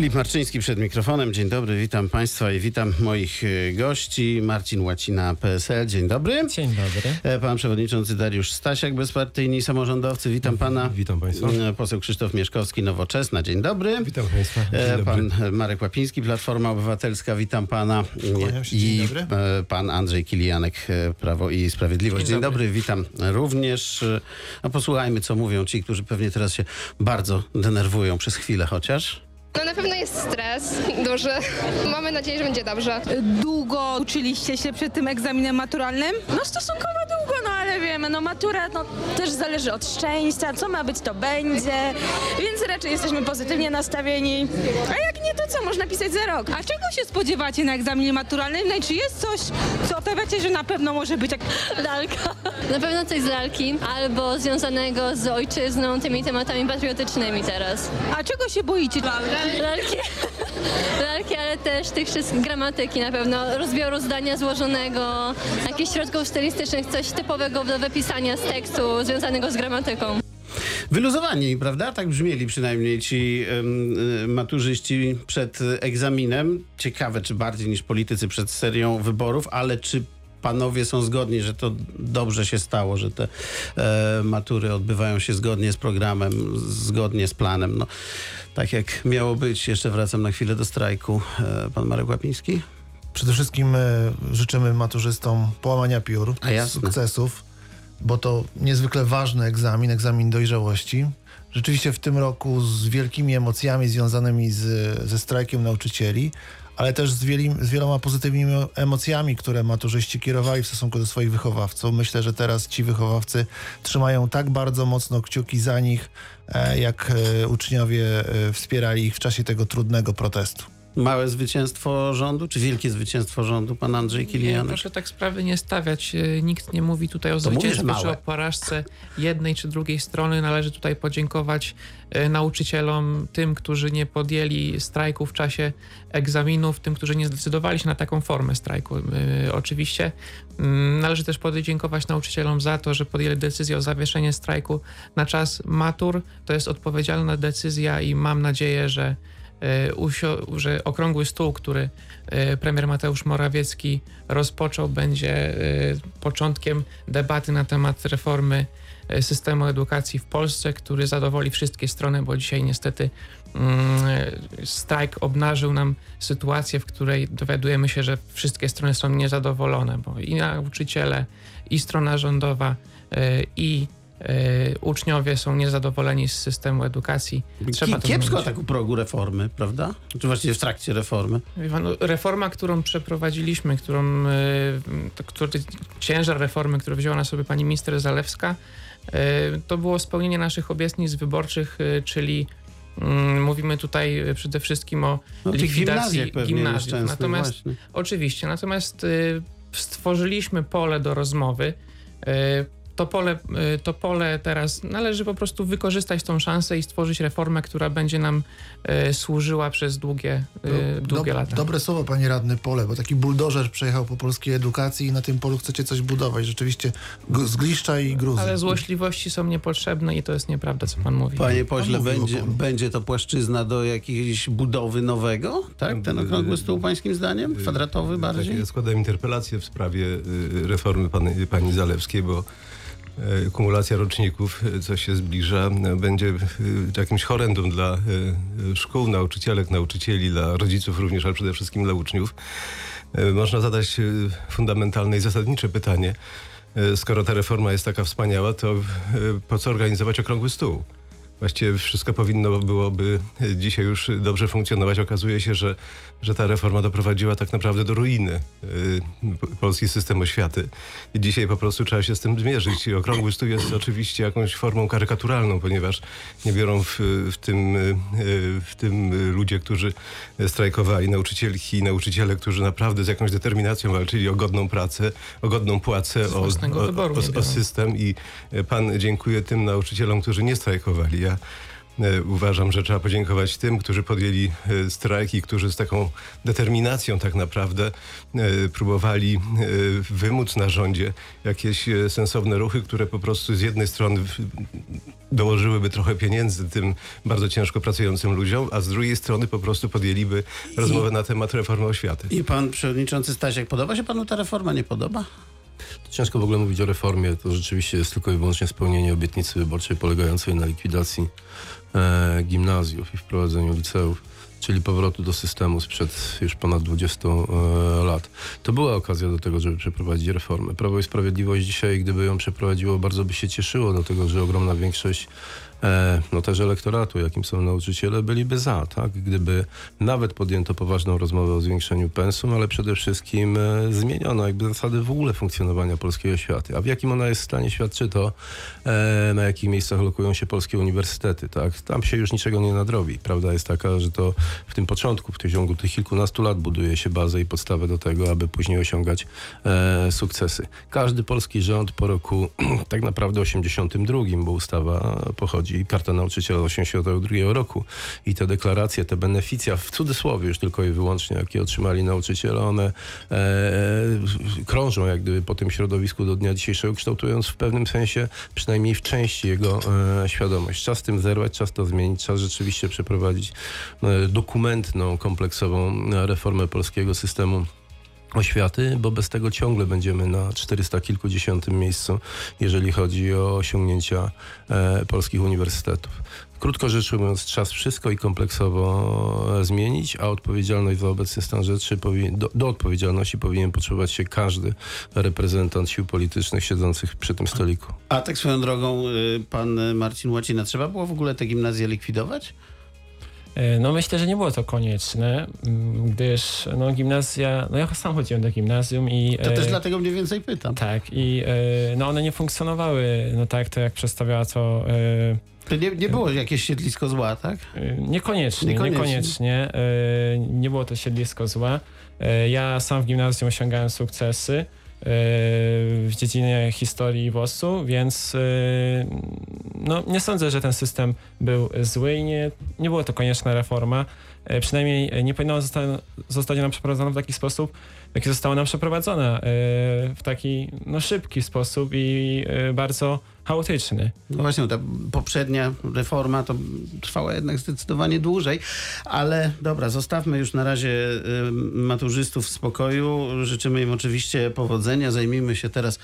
Filip Marczyński przed mikrofonem. Dzień dobry, witam Państwa i witam moich e, gości. Marcin Łacina, PSL. Dzień dobry. Dzień dobry. E, Pan przewodniczący Dariusz Stasiak, bezpartyjni samorządowcy. Witam pana. Witam państwa. E, Poseł Krzysztof Mieszkowski, Nowoczesna. Dzień dobry. Witam państwa. Dzień dobry. Pan Marek Łapiński, Platforma Obywatelska. Witam pana. Się, dzień I dobry. pan Andrzej Kilianek, Prawo i Sprawiedliwość. Dzień, Dzień dobry. dobry. witam również. No posłuchajmy, co mówią ci, którzy pewnie teraz się bardzo denerwują przez chwilę chociaż. No na pewno jest stres duży. Mamy nadzieję, że będzie dobrze. Długo uczyliście się przed tym egzaminem maturalnym? No stosunkowo długo, no ale wiemy, no matura no, też zależy od szczęścia, co ma być to będzie, więc raczej jesteśmy pozytywnie nastawieni. A jak co, można pisać za rok. A czego się spodziewacie na egzaminie maturalnym? No i czy jest coś, co obstawiacie, że na pewno może być jak... lalka. Na pewno coś z lalki, albo związanego z ojczyzną, tymi tematami patriotycznymi teraz. A czego się boicie? Lalki, lalki ale też tych wszystkich gramatyki na pewno, rozbioru zdania złożonego, jakichś środków stylistycznych, coś typowego do wypisania z tekstu związanego z gramatyką. Wyluzowani, prawda? Tak brzmieli przynajmniej ci y, maturzyści przed egzaminem. Ciekawe, czy bardziej niż politycy przed serią wyborów, ale czy panowie są zgodni, że to dobrze się stało, że te e, matury odbywają się zgodnie z programem, zgodnie z planem. No, tak jak miało być. Jeszcze wracam na chwilę do strajku. E, pan Marek Łapiński? Przede wszystkim e, życzymy maturzystom połamania piór, A jasne. sukcesów, bo to niezwykle ważny egzamin, egzamin dojrzałości. Rzeczywiście w tym roku z wielkimi emocjami związanymi z, ze strajkiem nauczycieli, ale też z, wieli, z wieloma pozytywnymi emocjami, które maturzyści kierowali w stosunku do swoich wychowawców. Myślę, że teraz ci wychowawcy trzymają tak bardzo mocno kciuki za nich, e, jak e, uczniowie e, wspierali ich w czasie tego trudnego protestu. Małe zwycięstwo rządu, czy wielkie zwycięstwo rządu, pan Andrzej Kilianek? proszę tak sprawy nie stawiać. E, Nikt nie mówi tutaj o To zwycięstwie czy o porażce jednej czy drugiej strony. Należy tutaj podziękować e, nauczycielom, tym, którzy nie podjęli strajku w czasie egzaminów, tym, którzy nie zdecydowali się na taką formę strajku. E, Oczywiście mm, należy też podziękować nauczycielom za to, że podjęli decyzję o zawieszeniu strajku na czas matur. To jest odpowiedzialna decyzja i mam nadzieję, że że okrągły stół, który e, premier Mateusz Morawiecki rozpoczął, będzie e, początkiem debaty na temat reformy e, systemu edukacji w Polsce, który zadowoli wszystkie strony, bo dzisiaj niestety mm, e, strajk obnażył nam sytuację, w której dowiadujemy się, że wszystkie strony są niezadowolone, bo i nauczyciele, i strona rządowa, e, i e, uczniowie są niezadowoleni z systemu edukacji. Trzeba Kiepsko zmienić. tak u progu reformy, prawda? Czy właściwie w trakcie reformy? No, Reforma, którą przeprowadziliśmy, którą, to, który, ciężar reformy, który wzięła na sobie pani minister Zalewska, e, to było spełnienie naszych obietnic wyborczych, czyli mm, mówimy tutaj przede wszystkim o No, likwidacji gimnazjów. Natomiast właśnie. Oczywiście, natomiast y, stworzyliśmy pole do rozmowy. To pole, y, to pole teraz należy po prostu wykorzystać tą szansę i stworzyć reformę, która będzie nam y, służyła przez długie, y, długie Dob- lata. Dobre słowo, panie radny, pole, bo taki buldożer przejechał po polskiej edukacji i na tym polu chcecie coś budować. Rzeczywiście zgliszcza i gruzy. Ale złośliwości są niepotrzebne i to jest nieprawda, co pan mówi. Panie pośle, o będzie, będzie to płaszczyzna do jakiejś budowy nowego? Tak? Ten okrągły stół pańskim zdaniem? Kwadratowy bardziej? Tak, ja składałem interpelację w sprawie reformy pani, pani Zalewskiej, bo kumulacja roczników, y, co się zbliża, y, będzie jakimś horrendum dla szkół, nauczycielek, nauczycieli, dla rodziców również, ale przede wszystkim dla uczniów. Można zadać fundamentalne i zasadnicze pytanie, skoro ta reforma jest taka wspaniała, to po co organizować okrągły stół? Właściwie wszystko powinno byłoby dzisiaj już dobrze funkcjonować. Okazuje się, że, że ta reforma doprowadziła tak naprawdę do ruiny y, polski system oświaty. I dzisiaj po prostu trzeba się z tym zmierzyć. I Okrągły stół jest oczywiście jakąś formą karykaturalną, ponieważ nie biorą w, w, tym, y, w tym ludzie, którzy strajkowali, nauczycielki i nauczyciele, którzy naprawdę z jakąś determinacją walczyli o godną pracę, o godną płacę, o, o, o, o system i pan dziękuję tym nauczycielom, którzy nie strajkowali. Ja e, uważam, że trzeba podziękować tym, którzy podjęli e, strajk i którzy z taką determinacją tak naprawdę e, próbowali wymóc na rządzie jakieś sensowne ruchy, które po prostu z jednej strony dołożyłyby trochę pieniędzy tym bardzo ciężko pracującym ludziom, a z drugiej strony po prostu podjęliby rozmowę na temat reformy oświaty. I pan przewodniczący Stasiak, podoba się panu ta reforma, nie podoba? Ciężko w ogóle mówić o reformie. To rzeczywiście jest tylko i wyłącznie spełnienie obietnicy wyborczej polegającej na likwidacji e, gimnazjów i wprowadzeniu liceów, czyli powrotu do systemu sprzed już ponad 20 e, lat. To była okazja do tego, żeby przeprowadzić reformę. Prawo i Sprawiedliwość dzisiaj, gdyby ją przeprowadziło, bardzo by się cieszyło, dlatego że ogromna większość no też elektoratu, jakim są nauczyciele, byliby za, tak? Gdyby nawet podjęto poważną rozmowę o zwiększeniu pensum, ale przede wszystkim e, zmieniono jakby zasady w ogóle funkcjonowania polskiej oświaty. A w jakim ona jest stanie świadczy to, e, na jakich miejscach lokują się polskie uniwersytety, tak? Tam się już niczego nie nadrobi. Prawda jest taka, że to w tym początku, w ciągu tych kilkunastu lat buduje się bazę i podstawę do tego, aby później osiągać e, sukcesy. Każdy polski rząd po roku tak naprawdę 82, bo ustawa pochodzi, karta nauczyciela 82 roku i te deklaracje, te beneficja, w cudzysłowie już tylko i wyłącznie, jakie otrzymali nauczyciele, one e, krążą jak gdyby po tym środowisku do dnia dzisiejszego, kształtując w pewnym sensie, przynajmniej w części jego e, świadomość. Czas tym zerwać, czas to zmienić, czas rzeczywiście przeprowadzić e, dokumentną, kompleksową e, reformę polskiego systemu oświaty, bo bez tego ciągle będziemy na 400 kilkudziesiątym miejscu, jeżeli chodzi o osiągnięcia e, polskich uniwersytetów. Krótko rzecz ujmując, czas wszystko i kompleksowo e, zmienić, a odpowiedzialność za obecny stan rzeczy, do, do odpowiedzialności powinien poczuwać się każdy reprezentant sił politycznych siedzących przy tym stoliku. A tak swoją drogą, y, pan Marcin Łacina, trzeba było w ogóle te gimnazje likwidować? E, No myślę, że nie było to konieczne, m, gdyż no gimnazja, no ja sam chodziłem do gimnazjum i... To e, też dlatego mniej więcej pytam. Tak i e, no one nie funkcjonowały no tak to jak przedstawiała to e, To nie, nie było jakieś siedlisko zła, tak? e, niekoniecznie, Niekoniecznie. niekoniecznie, e, nie było to siedlisko zła. E, ja sam w gimnazjum osiągałem sukcesy e, w dziedzinie historii WOS-u, więc e, no, nie sądzę, że ten system był zły i nie, nie było to konieczna reforma. E, Przynajmniej nie powinno zostać, zostać ona przeprowadzona w taki sposób, w jaki została nam przeprowadzona, w taki no, szybki sposób i bardzo chaotyczny. No właśnie, ta poprzednia reforma to trwała jednak zdecydowanie dłużej, ale dobra, zostawmy już na razie y, maturzystów w spokoju. Życzymy im oczywiście powodzenia. Zajmijmy się teraz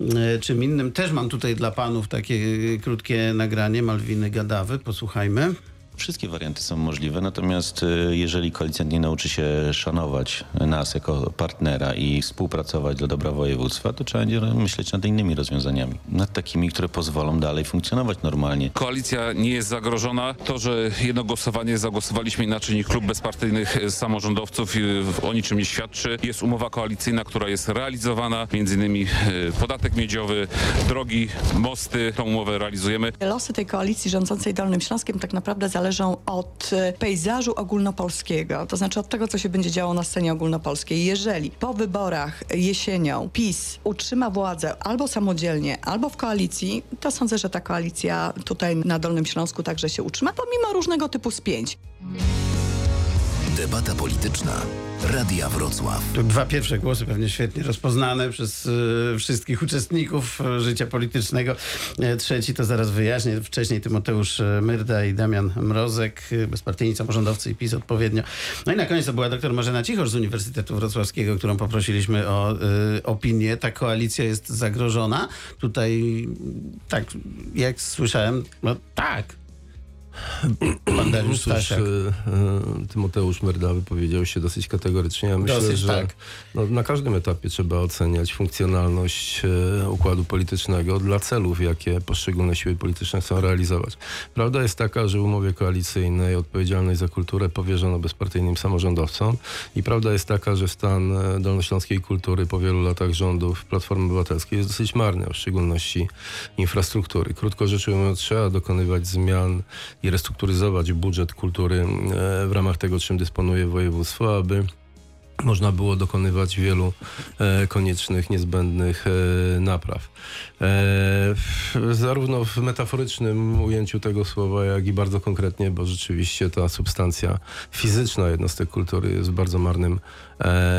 y, czym innym. Też mam tutaj dla panów takie y, krótkie nagranie Malwiny Gadawy. Posłuchajmy. Wszystkie warianty są możliwe, natomiast y, jeżeli koalicjant nie nauczy się szanować nas jako partnera i współpracować dla dobra województwa, to trzeba będzie myśleć nad innymi rozwiązaniami. Nad takimi, które pozwolą dalej funkcjonować normalnie. Koalicja nie jest zagrożona. To, że jedno głosowanie zagłosowaliśmy inaczej niż klub bezpartyjnych samorządowców y, o niczym nie świadczy. Jest umowa koalicyjna, która jest realizowana, między innymi y, podatek miedziowy, drogi, mosty. Tą umowę realizujemy. Losy tej koalicji rządzącej Dolnym Śląskiem tak naprawdę zależą od e, pejzażu ogólnopolskiego, to znaczy od tego, co się będzie działo na scenie ogólnopolskiej. Jeżeli po wyborach jesienią PiS utrzyma władzę albo samodzielnie, albo w koalicji, to sądzę, że ta koalicja tutaj na Dolnym Śląsku także się utrzyma, pomimo różnego typu spięć. Debata polityczna. Radia Wrocław. Tu dwa pierwsze głosy pewnie świetnie rozpoznane przez y, wszystkich uczestników y, życia politycznego. Y, trzeci to zaraz wyjaśnię. Wcześniej Tymoteusz Myrda i Damian Mrozek, bezpartyjni samorządowcy i PiS odpowiednio. No i na koniec to była doktor Marzena Cichosz z Uniwersytetu Wrocławskiego, którą poprosiliśmy o opinię. Ta koalicja jest zagrożona. Tutaj, tak jak słyszałem, no tak. Pan Dariusz Cóż, Stasiak. e, e, Tymoteusz Merda wypowiedział się dosyć kategorycznie. Ja myślę, Dosyć, że tak. no, na każdym etapie trzeba oceniać funkcjonalność e, układu politycznego dla celów, jakie poszczególne siły polityczne chcą realizować. Prawda jest taka, że w umowie koalicyjnej odpowiedzialność za kulturę powierzono bezpartyjnym samorządowcom i prawda jest taka, że stan dolnośląskiej kultury po wielu latach rządów Platformy Obywatelskiej jest dosyć marny, w szczególności infrastruktury. Krótko rzecz ujmując, trzeba dokonywać zmian i restrukturyzować budżet kultury e, w ramach tego, czym dysponuje województwo, aby można było dokonywać wielu e, koniecznych, niezbędnych e, napraw. Zarówno w metaforycznym ujęciu tego słowa, jak i bardzo konkretnie, bo rzeczywiście ta substancja fizyczna jednostek kultury jest w bardzo marnym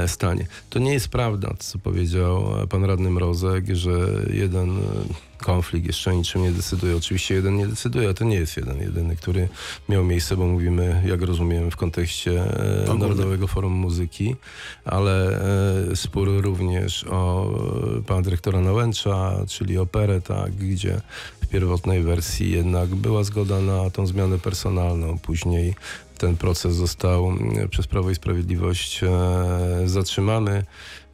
stanie. To nie jest prawda, co powiedział pan radny Mrozek, że jeden konflikt jeszcze niczym nie decyduje. Oczywiście jeden nie decyduje, a to nie jest jeden jedyny, który miał miejsce, bo mówimy, jak rozumiem, w kontekście e, Ogólnym. Narodowego Forum Muzyki, ale e, spór również o e, pana dyrektora Nałęcza, czyli operę, tak, gdzie w pierwotnej wersji jednak była zgoda na tą zmianę personalną, później ten proces został mm, przez Prawo i Sprawiedliwość e, zatrzymany.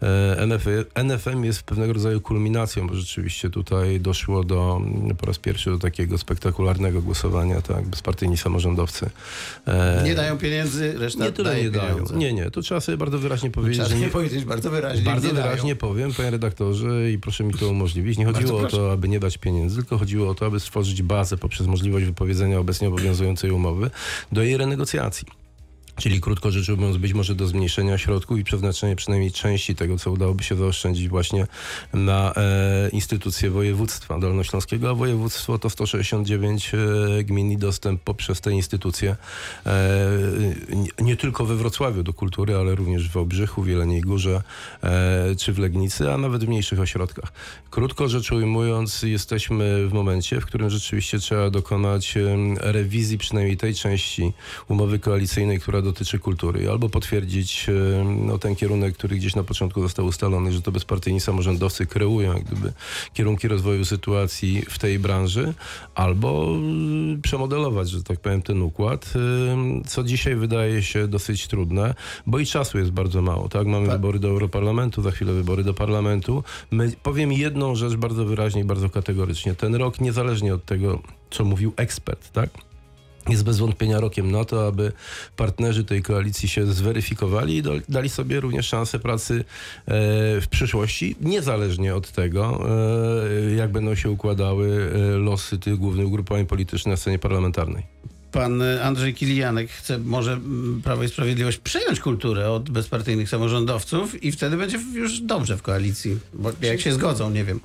E, NF, NFM jest pewnego rodzaju kulminacją, bo rzeczywiście tutaj doszło do mm, po raz pierwszy do takiego spektakularnego głosowania, tak, bezpartyjni samorządowcy. E, Nie dają pieniędzy, reszta nie tyle daje nie dają. pieniądze. Nie, nie, to trzeba sobie bardzo wyraźnie powiedzieć, Trzeba że nie, powiedzieć bardzo wyraźnie. bardzo nie dają. wyraźnie powiem, panie redaktorze, i proszę mi to umożliwić. Nie chodziło o to, aby nie dać pieniędzy, tylko chodziło o to, aby stworzyć bazę poprzez możliwość wypowiedzenia obecnie obowiązującej umowy do jej renegocjacji negocjacji. Czyli krótko rzecz ujmując, być może do zmniejszenia środków i przeznaczenia przynajmniej części tego, co udałoby się zaoszczędzić właśnie na e, instytucje województwa dolnośląskiego, a województwo to 169 e, gmin i dostęp poprzez te instytucje e, nie, tylko we Wrocławiu do kultury, ale również w Wałbrzychu, w Jeleniej Górze e, czy w Legnicy, a nawet w mniejszych ośrodkach. Krótko rzecz ujmując, jesteśmy w momencie, w którym rzeczywiście trzeba dokonać rewizji przynajmniej tej części umowy koalicyjnej, która dotyczy kultury. Albo potwierdzić em, no, ten kierunek, który gdzieś na początku został ustalony, że to bezpartyjni samorządowcy kreują jak gdyby kierunki rozwoju sytuacji w tej branży, albo y, przemodelować, że tak powiem, ten układ, ym, co dzisiaj wydaje się dosyć trudne, bo i czasu jest bardzo mało. Tak, mamy wybory do Europarlamentu, za chwilę wybory do Parlamentu. My, powiem jedną rzecz bardzo wyraźnie i bardzo kategorycznie. Ten rok, niezależnie od tego, co mówił ekspert, tak? Jest bez wątpienia rokiem na to, aby partnerzy tej koalicji się zweryfikowali i dali sobie również szansę pracy e, w przyszłości, niezależnie od tego, e, jak będą się układały e, losy tych głównych ugrupowań politycznych na scenie parlamentarnej. Pan Andrzej Kilianek chce może mm, Prawo i Sprawiedliwość przejąć kulturę od bezpartyjnych samorządowców i wtedy będzie już dobrze w koalicji. Bo jak się zgodzą, nie wiem.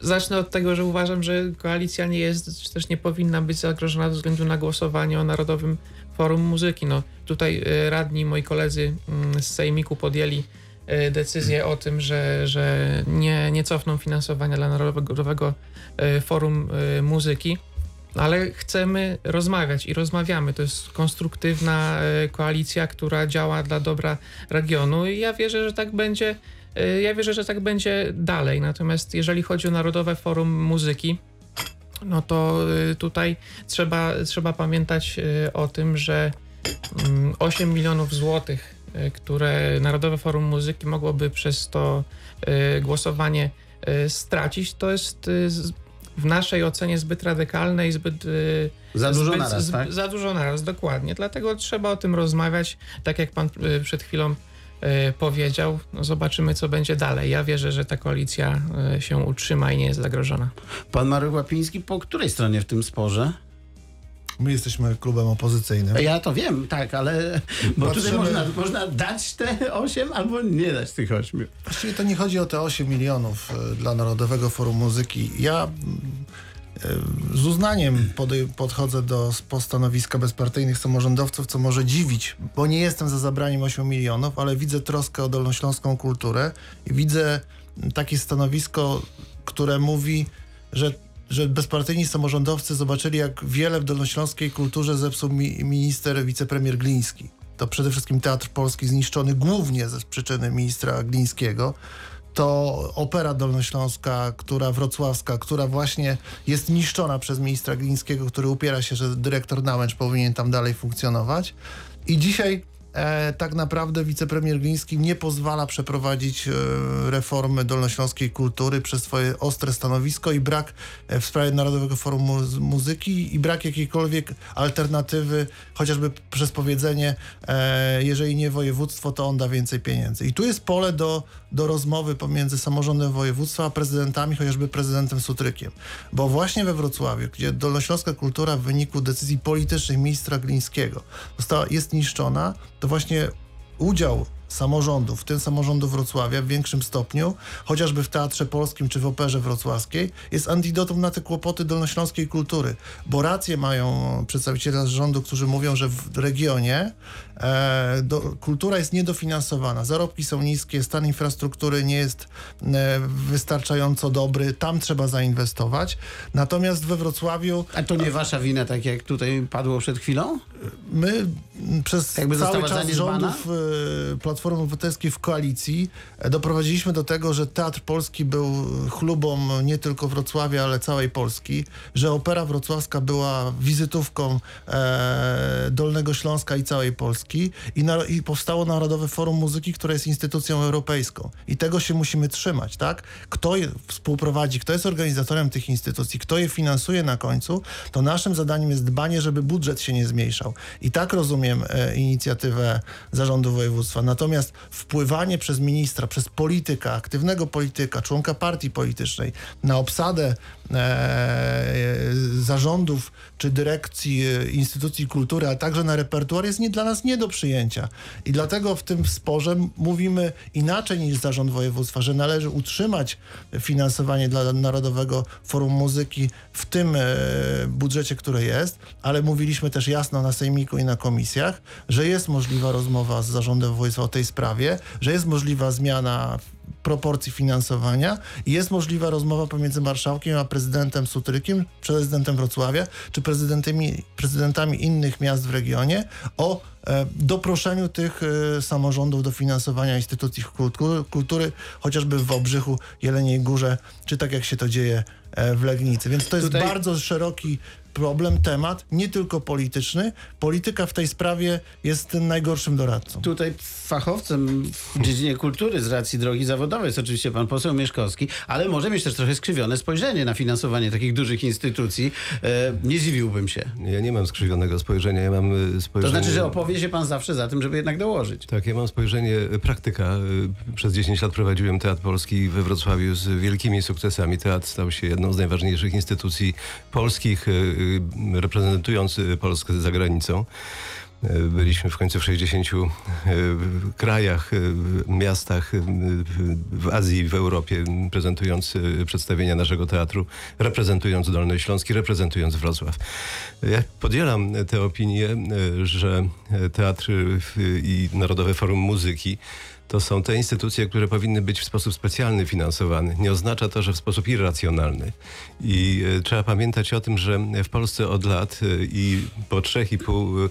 Zacznę od tego, że uważam, że koalicja nie jest, czy też nie powinna być zagrożona ze względu na głosowanie o Narodowym Forum Muzyki. No, tutaj e, radni, moi koledzy mm, z Sejmiku podjęli e, decyzję o tym, że, że nie, nie cofną finansowania dla Narodowego e, Forum Muzyki. Ale chcemy rozmawiać i rozmawiamy. To jest konstruktywna e, koalicja, która działa dla dobra regionu i ja wierzę, że tak będzie. e, Ja wierzę, że tak będzie dalej. Natomiast jeżeli chodzi o Narodowe Forum Muzyki, no to y, tutaj trzeba, trzeba pamiętać o tym, że mm, 8 milionów złotych, które Narodowe Forum Muzyki mogłoby przez to głosowanie stracić, to jest w naszej ocenie zbyt radykalne i zbyt. y, Za dużo zbyt, naraz, tak? Za dużo naraz, dokładnie. Dlatego trzeba o tym rozmawiać. Tak jak pan y, przed chwilą y, powiedział, no zobaczymy, co będzie dalej. Ja wierzę, że ta koalicja się utrzyma i nie jest zagrożona. Pan Marek Łapiński po której stronie w tym sporze? My jesteśmy klubem opozycyjnym. Ja to wiem, tak, ale bo tutaj Patrzymy- można, można dać te 8 albo nie dać tych 8. Właściwie to nie chodzi o te 8 milionów e, dla Narodowego Forum Muzyki. Ja e, z uznaniem podchodzę do spo- stanowiska bezpartyjnych samorządowców, co może dziwić, bo nie jestem za zabraniem 8 milionów, ale widzę troskę o dolnośląską kulturę i widzę takie stanowisko, które mówi, że że bezpartyjni samorządowcy zobaczyli, jak wiele w dolnośląskiej kulturze zepsuł mi, minister, wicepremier Gliński. To przede wszystkim Teatr Polski zniszczony głównie ze przyczyny ministra Glińskiego. To opera dolnośląska, która wrocławska, która właśnie jest niszczona przez ministra Glińskiego, który upiera się, że dyrektor Nałęcz powinien tam dalej funkcjonować. I dzisiaj tak naprawdę wicepremier Gliński nie pozwala przeprowadzić e, reformy dolnośląskiej kultury przez swoje ostre stanowisko i brak e, w sprawie Narodowego Forum Mu- Muzyki i brak jakiejkolwiek alternatywy, chociażby przez powiedzenie, e, jeżeli nie województwo, to on da więcej pieniędzy. I tu jest pole do, do rozmowy pomiędzy samorządem województwa a prezydentami, chociażby prezydentem Sutrykiem. Bo właśnie we Wrocławiu, gdzie dolnośląska kultura w wyniku decyzji politycznych ministra Glińskiego została, jest niszczona, to właśnie udział samorządów, w tym samorządu Wrocławia w większym stopniu, chociażby w Teatrze Polskim czy w Operze Wrocławskiej, jest antidotum na te kłopoty dolnośląskiej kultury. Bo rację mają przedstawiciele rządu, którzy mówią, że w regionie e, do, kultura jest niedofinansowana. Zarobki są niskie, stan infrastruktury nie jest e, wystarczająco dobry, tam trzeba zainwestować. Natomiast we Wrocławiu... A to nie wasza wina, tak jak tutaj padło przed chwilą? My przez Jakby cały czas zaniedbana? rządów e, Platformy Obywatelskiej w koalicji e, doprowadziliśmy do tego, że Teatr Polski był chlubą nie tylko Wrocławia, ale całej Polski, że Opera Wrocławska była wizytówką e, Dolnego Śląska i całej Polski i, na, i powstało Narodowe Forum Muzyki, które jest instytucją europejską. I tego się musimy trzymać, tak? Kto je współprowadzi, kto jest organizatorem tych instytucji, kto je finansuje na końcu, to naszym zadaniem jest dbanie, żeby budżet się nie zmniejszał. I tak rozumiem e, inicjatywę zarządu województwa. Natomiast wpływanie przez ministra, przez polityka, aktywnego polityka, członka partii politycznej na obsadę e, zarządów czy dyrekcji e, instytucji kultury, a także na repertuar jest nie, dla nas nie do przyjęcia. I dlatego w tym sporze mówimy inaczej niż zarząd województwa, że należy utrzymać finansowanie dla Narodowego Forum Muzyki w tym e, budżecie, który jest, ale mówiliśmy też jasno na sejmiku i na komisjach, że jest możliwa rozmowa z zarządem województwa o tej sprawie, że jest możliwa zmiana proporcji finansowania i jest możliwa rozmowa pomiędzy marszałkiem a prezydentem Sutrykiem, prezydentem Wrocławia, czy prezydentami, prezydentami innych miast w regionie o e, doproszeniu tych e, samorządów do finansowania instytucji kultury, chociażby w Wałbrzychu, Jeleniej Górze, czy tak jak się to dzieje e, w Legnicy. Więc to jest Tutaj- bardzo szeroki problem, temat, nie tylko polityczny. Polityka w tej sprawie jest tym najgorszym doradcą. Tutaj fachowcem w dziedzinie kultury z racji drogi zawodowej jest oczywiście pan poseł Mieszkowski, ale może mieć też trochę skrzywione spojrzenie na finansowanie takich dużych instytucji. E, nie zdziwiłbym się. Ja nie mam skrzywionego spojrzenia, ja mam e, To spojrzenie... znaczy, że opowie się pan zawsze za tym, żeby jednak dołożyć. Tak, ja mam spojrzenie e, praktyka. Przez 10 lat prowadziłem Teatr Polski we Wrocławiu z wielkimi sukcesami. Teatr stał się jedną z najważniejszych instytucji polskich, reprezentując e, Polskę za granicą. E, Byliśmy w końcu w 60 e, krajach, miastach w Azji w Europie, prezentując przedstawienia naszego teatru, reprezentując Dolny Śląski, reprezentując Wrocław. Ja podzielam tę opinię, że teatr i Narodowe Forum Muzyki to są te instytucje, które powinny być w sposób specjalny finansowane. Nie oznacza to, że w sposób irracjonalny. I e, trzeba pamiętać o tym, że w Polsce od lat e, i po trzech i pół, e,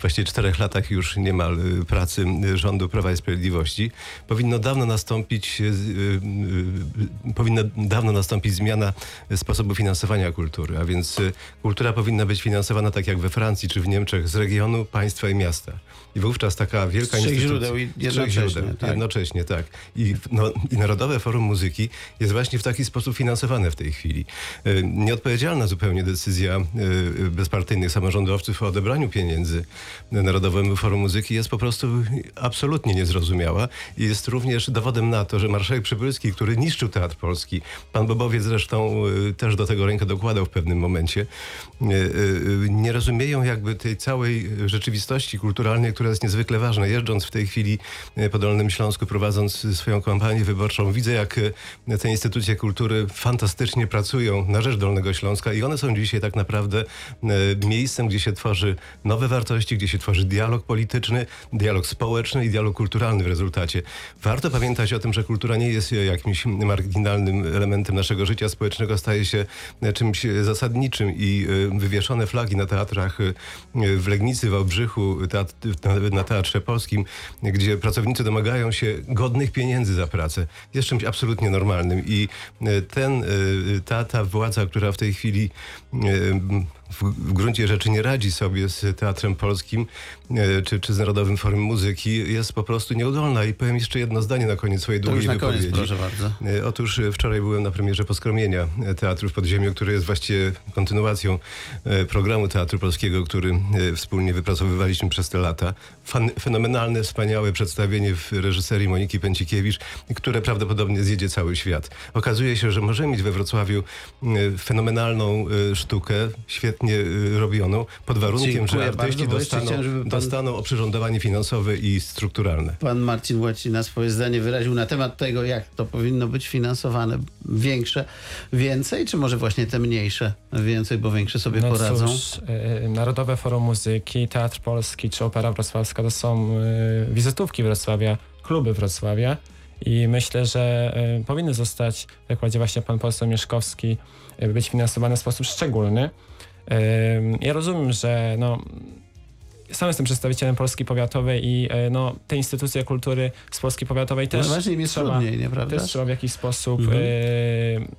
właściwie czterech latach już niemal e, pracy rządu Prawa i Sprawiedliwości, powinno dawno nastąpić, e, powinna dawno nastąpić zmiana sposobu finansowania kultury. A więc kultura powinna być finansowana tak jak we Francji czy w Niemczech z regionu, państwa i miasta. I wówczas taka wielka Z instytucja... źródeł jednocześnie, źródeł, tak. jednocześnie, tak. I, no, I Narodowe Forum Muzyki jest właśnie w taki sposób finansowane w tej chwili. Nieodpowiedzialna zupełnie decyzja bezpartyjnych samorządowców o odebraniu pieniędzy Narodowemu Forum Muzyki jest po prostu absolutnie niezrozumiała i jest również dowodem na to, że marszałek Przybylski, który niszczył Teatr Polski, pan Bobowiec zresztą e, też do tego rękę dokładał w pewnym momencie, e, e, nie rozumieją jakby tej całej rzeczywistości kulturalnej, która jest niezwykle ważna. Jeżdżąc w tej chwili po Dolnym Śląsku, prowadząc swoją kampanię wyborczą, widzę jak te instytucje kultury fantastycznie pracują na rzecz Dolnego Śląska i one są dzisiaj tak naprawdę miejscem, gdzie się tworzy nowe wartości, gdzie się tworzy dialog polityczny, dialog społeczny i dialog kulturalny w rezultacie. Warto pamiętać o tym, że kultura nie jest jakimś marginalnym elementem naszego życia społecznego, staje się czymś zasadniczym i e, wywieszone flagi na teatrach e, w Legnicy, w teatr, na, Teatrze Polskim, gdzie pracownicy domagają się godnych pieniędzy za pracę. Jest czymś absolutnie normalnym i e, ten, ta, ta władza, która w tej chwili w, gruncie rzeczy nie radzi sobie z Teatrem Polskim e, czy, czy z Narodowym Forum Muzyki, jest po prostu nieudolna. I powiem jeszcze jedno zdanie na koniec swojej To długiej już na koniec, wypowiedzi. proszę bardzo. E, Otóż e, wczoraj byłem na premierze Poskromienia Teatru w Podziemiu, który jest właściwie kontynuacją programu Teatru Polskiego, który wspólnie wypracowywaliśmy przez te lata. Fan, fenomenalne, wspaniałe przedstawienie w reżyserii Moniki Pęcikiewicz, które prawdopodobnie zjedzie cały świat. Okazuje się, że możemy mieć we Wrocławiu fenomenalną sztukę, świet, perfektnie y, robioną, pod warunkiem, Dziękuję że artyści dostaną, chciałem, pan- dostaną oprzyrządowanie finansowe i strukturalne. Pan Marcin Łacina swoje zdanie wyraził na temat tego, jak to powinno być finansowane. Większe, więcej, czy może właśnie te mniejsze więcej, bo większe sobie No poradzą? cóż, e, Narodowe Forum Muzyki, Teatr Polski czy Opera Wrocławska to są wizytówki Wrocławia, kluby Wrocławia i myślę, że powinny zostać, jak powiedział właśnie pan poseł Mieszkowski, być finansowane w sposób szczególny. Ja rozumiem, że no, sam jestem przedstawicielem Polski Powiatowej i e, no, te instytucje kultury z Polski Powiatowej też No właśnie im jest trzeba, trudniej, nieprawda? też trzeba w jakiś sposób Mhm. e,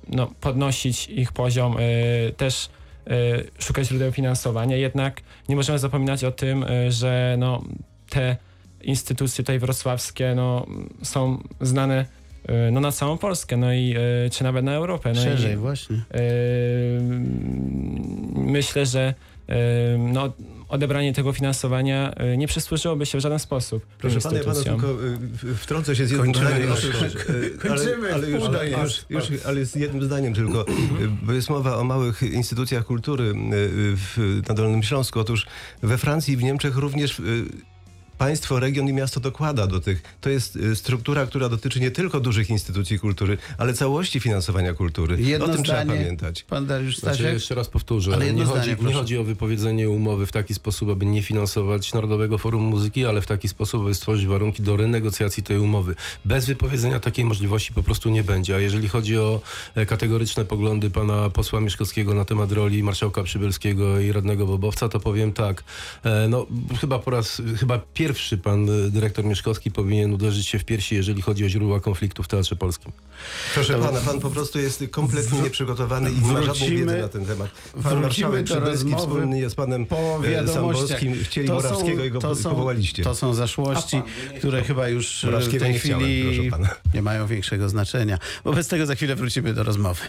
no, podnosić ich poziom, e, też szukać źródeł finansowania. Jednak nie możemy zapominać o tym, że no, te instytucje tutaj wrocławskie no, są znane no, na całą Polskę, no i e, czy nawet na Europę. No Szerzej, i, właśnie. e, myślę, że e, no, odebranie tego finansowania e, nie przysłużyłoby się w żaden sposób Proszę pana, ja instytucjom. tylko wtrącę się z jednym Kończymy, zdaniem. Kończymy, ale, ale, już, udaje już, już, ale z jednym zdaniem tylko, y, bo jest mowa o małych instytucjach kultury w, na Dolnym Śląsku. Otóż we Francji i w Niemczech również państwo, region i miasto dokłada do tych. To jest y, struktura, która dotyczy nie tylko dużych instytucji kultury, ale całości finansowania kultury. Jedno o tym trzeba zdanie. pamiętać. Pan Dariusz Znaczy, Stasiak? jeszcze raz powtórzę, Ale nie, zdanie, chodzi, nie chodzi o wypowiedzenie umowy w taki sposób, aby nie finansować Narodowego Forum Muzyki, ale w taki sposób, aby stworzyć warunki do renegocjacji tej umowy. Bez wypowiedzenia takiej możliwości po prostu nie będzie. A jeżeli chodzi o e, kategoryczne poglądy pana posła Mieszkowskiego na temat roli marszałka Przybylskiego i radnego Bobowca, to powiem tak. E, no, chyba po raz, chyba pierwszy pan e, dyrektor Mieszkowski powinien uderzyć się w piersi, jeżeli chodzi o źródła konfliktu w Teatrze Polskim. Proszę pana, pan po prostu jest kompletnie nieprzygotowany i nie ma żadnej wiedzy na ten temat. Pan marszałek do Przybylski rozmowy wspólny jest panem po e, wiadomościach. Samborskim. Chcieli To są- Morawskiego i go to są- powołaliście. To są zaszłości, które chyba już e, w tej chwili nie mają większego znaczenia. Wobec tego za chwilę wrócimy do rozmowy.